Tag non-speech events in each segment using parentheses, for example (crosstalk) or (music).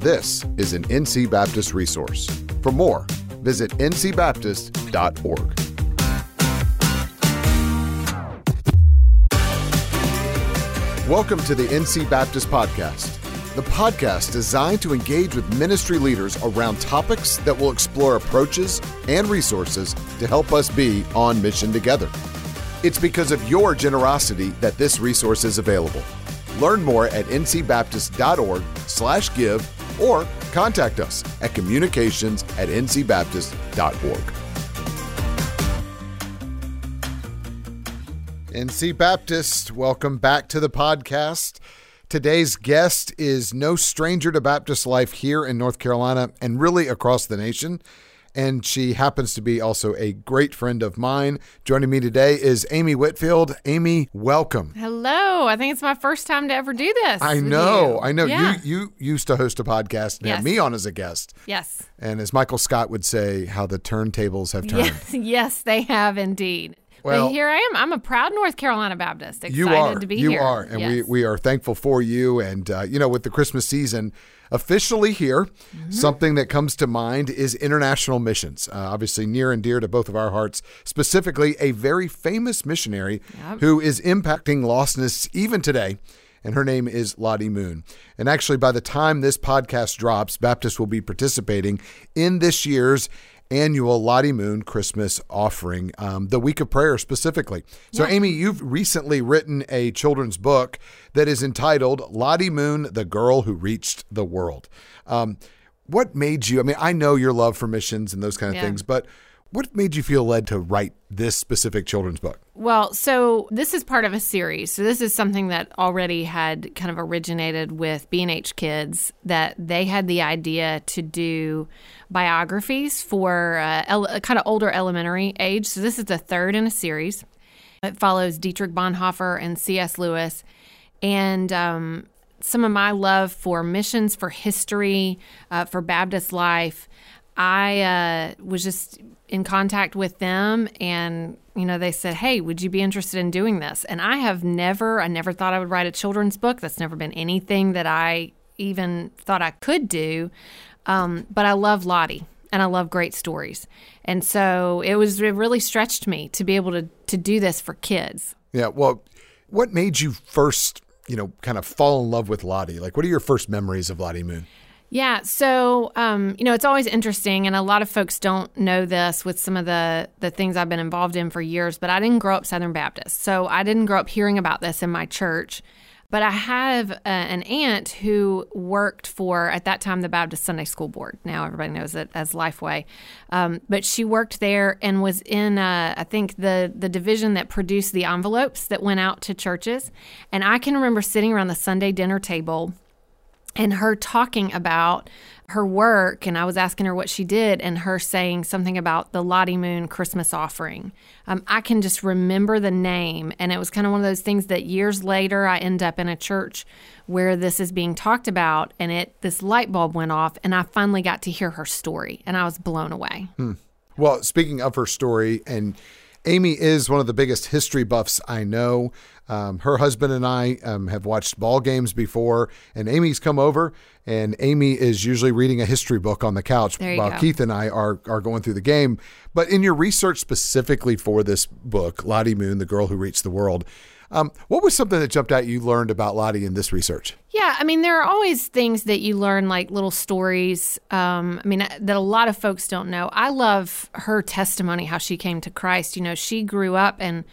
This is an NC Baptist resource. For more, visit ncbaptist.org. Welcome to the NC Baptist Podcast, the podcast designed to engage with ministry leaders around topics that will explore approaches and resources to help us be on mission together. It's because of your generosity that this resource is available. Learn more at ncbaptist.org/give or contact us at communications at ncbaptist.org. NC Baptist, welcome back to the podcast. Today's guest is no stranger to Baptist life here in North Carolina and really across the nation. And she happens to be also a great friend of mine. Joining me today is Amy Whitfield. Amy, welcome. Hello. I think it's my first time to ever do this. I know. you. I know. Yeah. You you used to host a podcast and had Yes. me on as a guest. Yes. And as Michael Scott would say, how the turntables have (laughs) turned. Yes. Yes, they have indeed. Well- but here I am. I'm a proud North Carolina Baptist. Excited You are. to be you here. are. And we, Yes. we are thankful for you. And, uh, you know, with the Christmas season officially here, Mm-hmm. something that comes to mind is international missions. Uh, obviously, near and dear to both of our hearts, specifically, a very famous missionary Yep. who is impacting lostness even today. And her name is Lottie Moon. And actually, by the time this podcast drops, Baptist will be participating in this year's annual Lottie Moon Christmas offering, um, the week of prayer specifically. So, Amy, you've recently written a children's book that is entitled Lottie Moon, the Girl Who Reached the World. Um, what made you, I mean, I know your love for missions and those kind of Yeah. things, but what made you feel led to write this specific children's book? Well, so this is part of a series. So this is something that already had kind of originated with B&H Kids that they had the idea to do biographies for uh, ele- kind of older elementary age. So this is the third in a series. It follows Dietrich Bonhoeffer and C.S. Lewis. And um, some of my love for missions, for history, uh, for Baptist life, I uh, was just in contact with them and you know they said hey would you be interested in doing this and i have never i never thought i would write a children's book that's never been anything that i even thought i could do um, but i love lottie and i love great stories and so it was it really stretched me to be able to to do this for kids Yeah. Well, what made you first, you know, kind of fall in love with Lottie? Like, what are your first memories of Lottie Moon? Yeah, so um, you know, it's always interesting, and a lot of folks don't know this with some of the the things I've been involved in for years. But I didn't grow up Southern Baptist, so I didn't grow up hearing about this in my church. But I have uh, an aunt who worked for at that time the Baptist Sunday School Board. Now everybody knows it as Lifeway, um, but she worked there and was in uh, I think the the division that produced the envelopes that went out to churches. And I can remember sitting around the Sunday dinner table and her talking about her work and i was asking her what she did and her saying something about the lottie moon christmas offering. Um, i can just remember the name and it was kind of one of those things that years later i end up in a church where this is being talked about and it this light bulb went off and i finally got to hear her story and i was blown away. Well, speaking of her story, and Amy is one of the biggest history buffs I know. Um, her husband and I um, have watched ball games before, and Amy's come over, and Amy is usually reading a history book on the couch while go. Keith and I are are going through the game. But in your research specifically for this book, Lottie Moon, the girl who reached the world, um, what was something that jumped out you learned about Lottie in this research? Yeah, I mean, there are always things that you learn, like little stories. Um, I mean, that a lot of folks don't know. I love her testimony, how she came to Christ. You know, she grew up and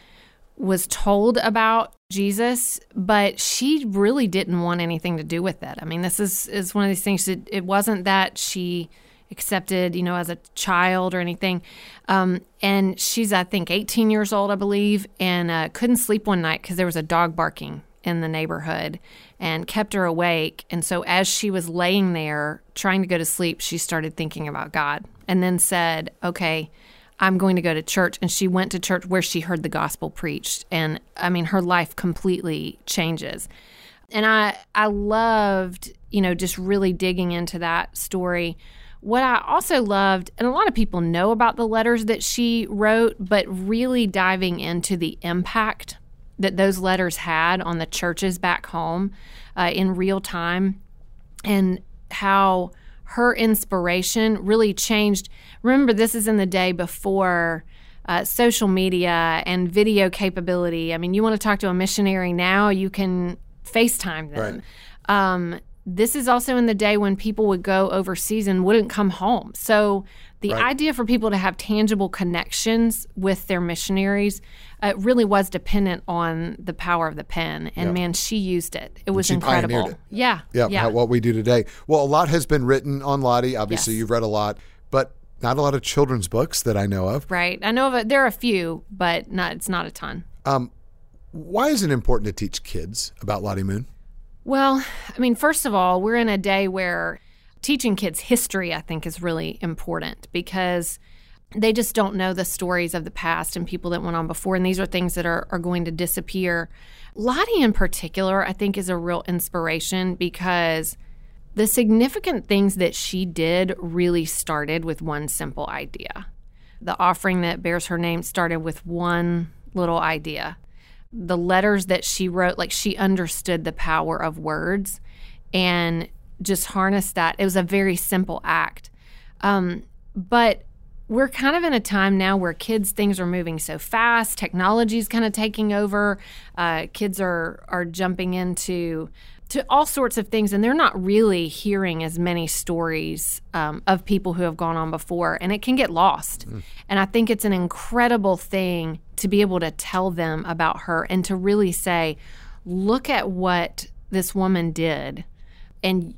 was told about Jesus, but she really didn't want anything to do with it. I mean, this is is one of these things that it wasn't that she accepted, you know, as a child or anything. Um, and she's, I think, 18 years old, I believe, and uh, couldn't sleep one night because there was a dog barking in the neighborhood and kept her awake. And so, as she was laying there trying to go to sleep, she started thinking about God and then said, Okay, I'm going to go to church. And she went to church where she heard the gospel preached. And I mean, her life completely changes. And I, I loved, you know, just really digging into that story. What I also loved, and a lot of people know about the letters that she wrote, but really diving into the impact that those letters had on the churches back home uh, in real time. And how her inspiration really changed. Remember, this is in the day before uh, social media and video capability. I mean, you want to talk to a missionary now, you can FaceTime them. Right. Um, this is also in the day when people would go overseas and wouldn't come home. So the right. idea for people to have tangible connections with their missionaries uh, really was dependent on the power of the pen. And man, she used it. It was incredible. It. Yeah. Yeah. Yeah. What we do today. Well, a lot has been written on Lottie. Obviously, yes. you've read a lot, but not a lot of children's books that I know of. Right. I know of it. There are a few, but not. It's not a ton. Um, why is it important to teach kids about Lottie Moon? Well, I mean, first of all, we're in a day where teaching kids history, I think, is really important because they just don't know the stories of the past and people that went on before. And these are things that are, are going to disappear. Lottie, in particular, I think, is a real inspiration because the significant things that she did really started with one simple idea. The offering that bears her name started with one little idea. The letters that she wrote, like she understood the power of words and just harnessed that. It was a very simple act. Um, but we're kind of in a time now where kids things are moving so fast technology is kind of taking over uh, kids are are jumping into to all sorts of things and they're not really hearing as many stories um, of people who have gone on before and it can get lost mm. and i think it's an incredible thing to be able to tell them about her and to really say look at what this woman did and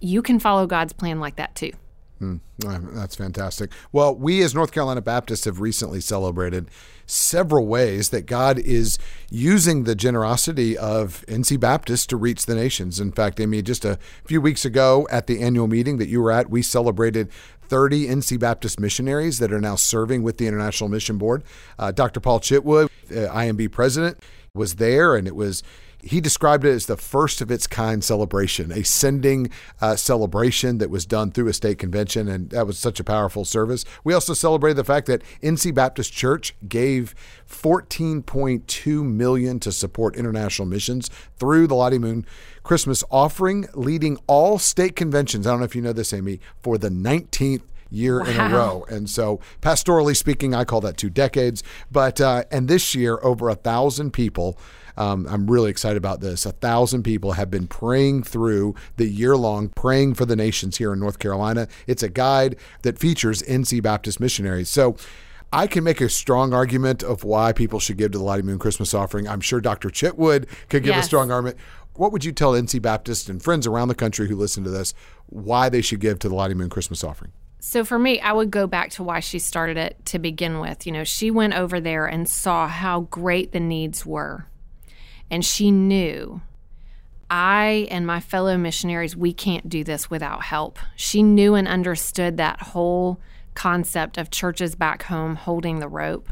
you can follow god's plan like that too Mm, that's fantastic. Well, we as North Carolina Baptists have recently celebrated several ways that God is using the generosity of NC Baptists to reach the nations. In fact, Amy, just a few weeks ago at the annual meeting that you were at, we celebrated 30 NC Baptist missionaries that are now serving with the International Mission Board. Uh, Dr. Paul Chitwood, uh, IMB president, was there, and it was he described it as the first of its kind celebration, a sending uh, celebration that was done through a state convention, and that was such a powerful service. We also celebrated the fact that NC Baptist Church gave 14.2 million to support international missions through the Lottie Moon Christmas offering, leading all state conventions. I don't know if you know this, Amy, for the 19th year wow. in a row. And so, pastorally speaking, I call that two decades. But uh, and this year, over a thousand people um, I'm really excited about this. A thousand people have been praying through the year long Praying for the Nations here in North Carolina. It's a guide that features NC Baptist missionaries. So, I can make a strong argument of why people should give to the Lottie Moon Christmas offering. I'm sure Dr. Chitwood could give yes. a strong argument. What would you tell NC Baptist and friends around the country who listen to this why they should give to the Lottie Moon Christmas offering? So for me, I would go back to why she started it to begin with. You know, she went over there and saw how great the needs were. And she knew I and my fellow missionaries, we can't do this without help. She knew and understood that whole concept of churches back home holding the rope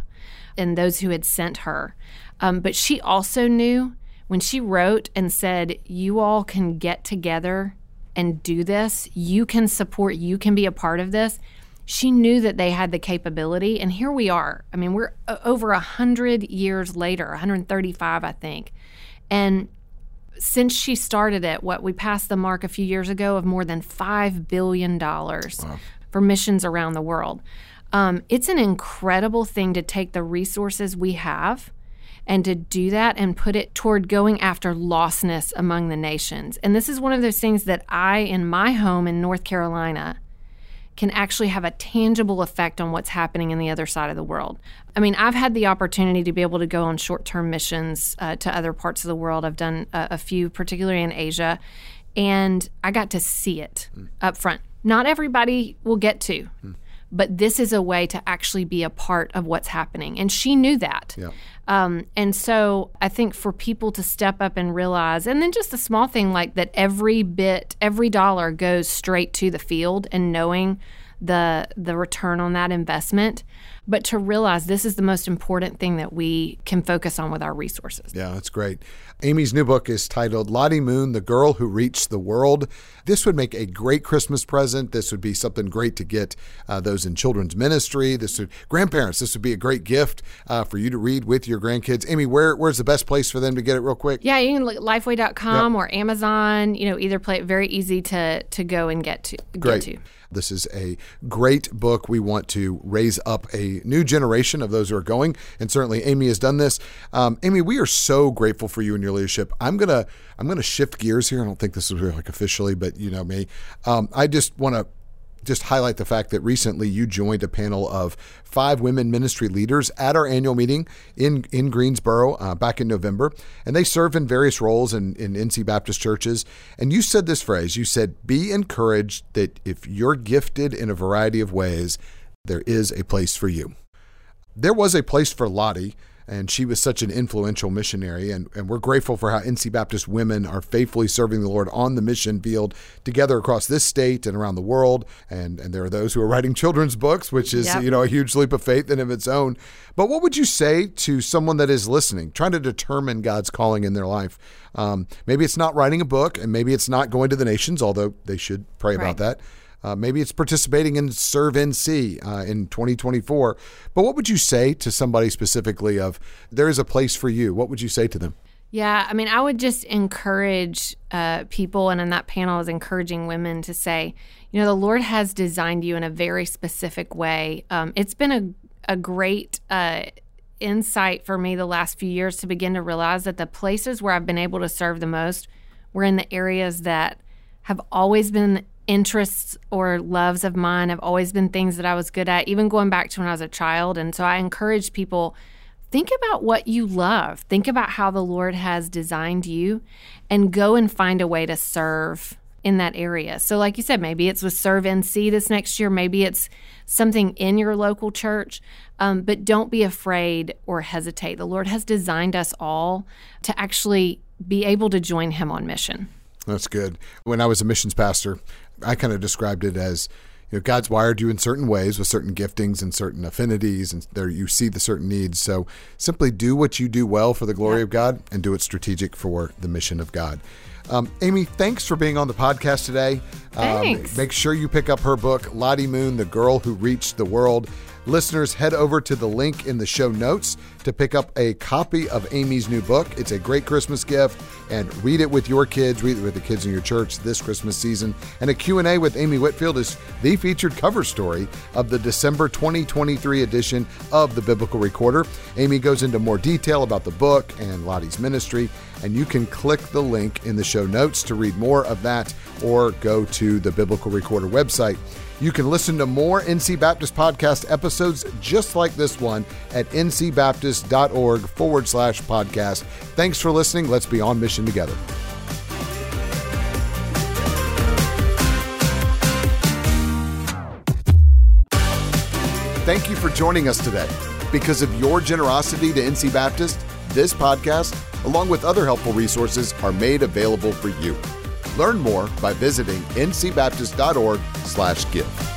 and those who had sent her. Um, but she also knew when she wrote and said, You all can get together and do this, you can support, you can be a part of this. She knew that they had the capability, and here we are. I mean, we're over a hundred years later, 135, I think, and since she started it, what we passed the mark a few years ago of more than $5 billion wow. for missions around the world. Um, it's an incredible thing to take the resources we have and to do that and put it toward going after lostness among the nations. And this is one of those things that I, in my home in North Carolina, can actually have a tangible effect on what's happening in the other side of the world. I mean, I've had the opportunity to be able to go on short term missions uh, to other parts of the world. I've done a, a, few, particularly in Asia, and I got to see it mm. up front. Not everybody will get to. Mm but this is a way to actually be a part of what's happening. And she knew that. Yeah. Um, and so I think for people to step up and realize, and then just a small thing like that every bit, every dollar goes straight to the field and knowing the the return on that investment. But to realize this is the most important thing that we can focus on with our resources. Yeah, that's great. Amy's new book is titled Lottie Moon, The Girl Who Reached the World. This would make a great Christmas present. This would be something great to get uh, those in children's ministry. This would, grandparents, this would be a great gift uh, for you to read with your grandkids. Amy, where, where's the best place for them to get it real quick? Yeah, you can look at lifeway.com yep. or Amazon. You know, either play it very easy to, to go and get to. Great. Get to. This is a great book. We want to raise up a new generation of those who are going, and certainly Amy has done this. Um, Amy, we are so grateful for you and your leadership. I'm gonna I'm gonna shift gears here. I don't think this is like officially, but you know me. Um, I just want to just highlight the fact that recently you joined a panel of five women ministry leaders at our annual meeting in, in Greensboro uh, back in November. And they serve in various roles in, in NC Baptist churches. And you said this phrase you said, Be encouraged that if you're gifted in a variety of ways, there is a place for you. There was a place for Lottie and she was such an influential missionary. And, and we're grateful for how NC Baptist women are faithfully serving the Lord on the mission field together across this state and around the world. And, and there are those who are writing children's books, which is, yep. you know, a huge leap of faith in of its own. But what would you say to someone that is listening, trying to determine God's calling in their life? Um, maybe it's not writing a book, and maybe it's not going to the nations, although they should pray right. about that. Uh, maybe it's participating in Serve NC uh, in 2024. But what would you say to somebody specifically of there is a place for you? What would you say to them? Yeah, I mean, I would just encourage uh, people, and in that panel, is encouraging women to say, you know, the Lord has designed you in a very specific way. Um, it's been a, a great uh, insight for me the last few years to begin to realize that the places where I've been able to serve the most were in the areas that have always been interests or loves of mine have always been things that I was good at, even going back to when I was a child. And so I encourage people think about what you love, think about how the Lord has designed you, and go and find a way to serve in that area. So, like you said, maybe it's with Serve NC this next year, maybe it's something in your local church, um, but don't be afraid or hesitate. The Lord has designed us all to actually be able to join Him on mission. That's good. When I was a missions pastor, I kind of described it as you know, God's wired you in certain ways with certain giftings and certain affinities, and there you see the certain needs. So simply do what you do well for the glory yeah. of God and do it strategic for the mission of God. Um, Amy, thanks for being on the podcast today. Thanks. Um, make sure you pick up her book, Lottie Moon, The Girl Who Reached the World. Listeners, head over to the link in the show notes to pick up a copy of Amy's new book. It's a great Christmas gift and read it with your kids, read it with the kids in your church this Christmas season. And a Q&A with Amy Whitfield is the featured cover story of the December 2023 edition of the Biblical Recorder. Amy goes into more detail about the book and Lottie's ministry, and you can click the link in the show notes to read more of that or go to the Biblical Recorder website. You can listen to more NC Baptist podcast episodes just like this one at ncbaptist.org forward slash podcast. Thanks for listening. Let's be on mission together. Thank you for joining us today. Because of your generosity to NC Baptist, this podcast, along with other helpful resources, are made available for you. Learn more by visiting ncbaptist.org/give.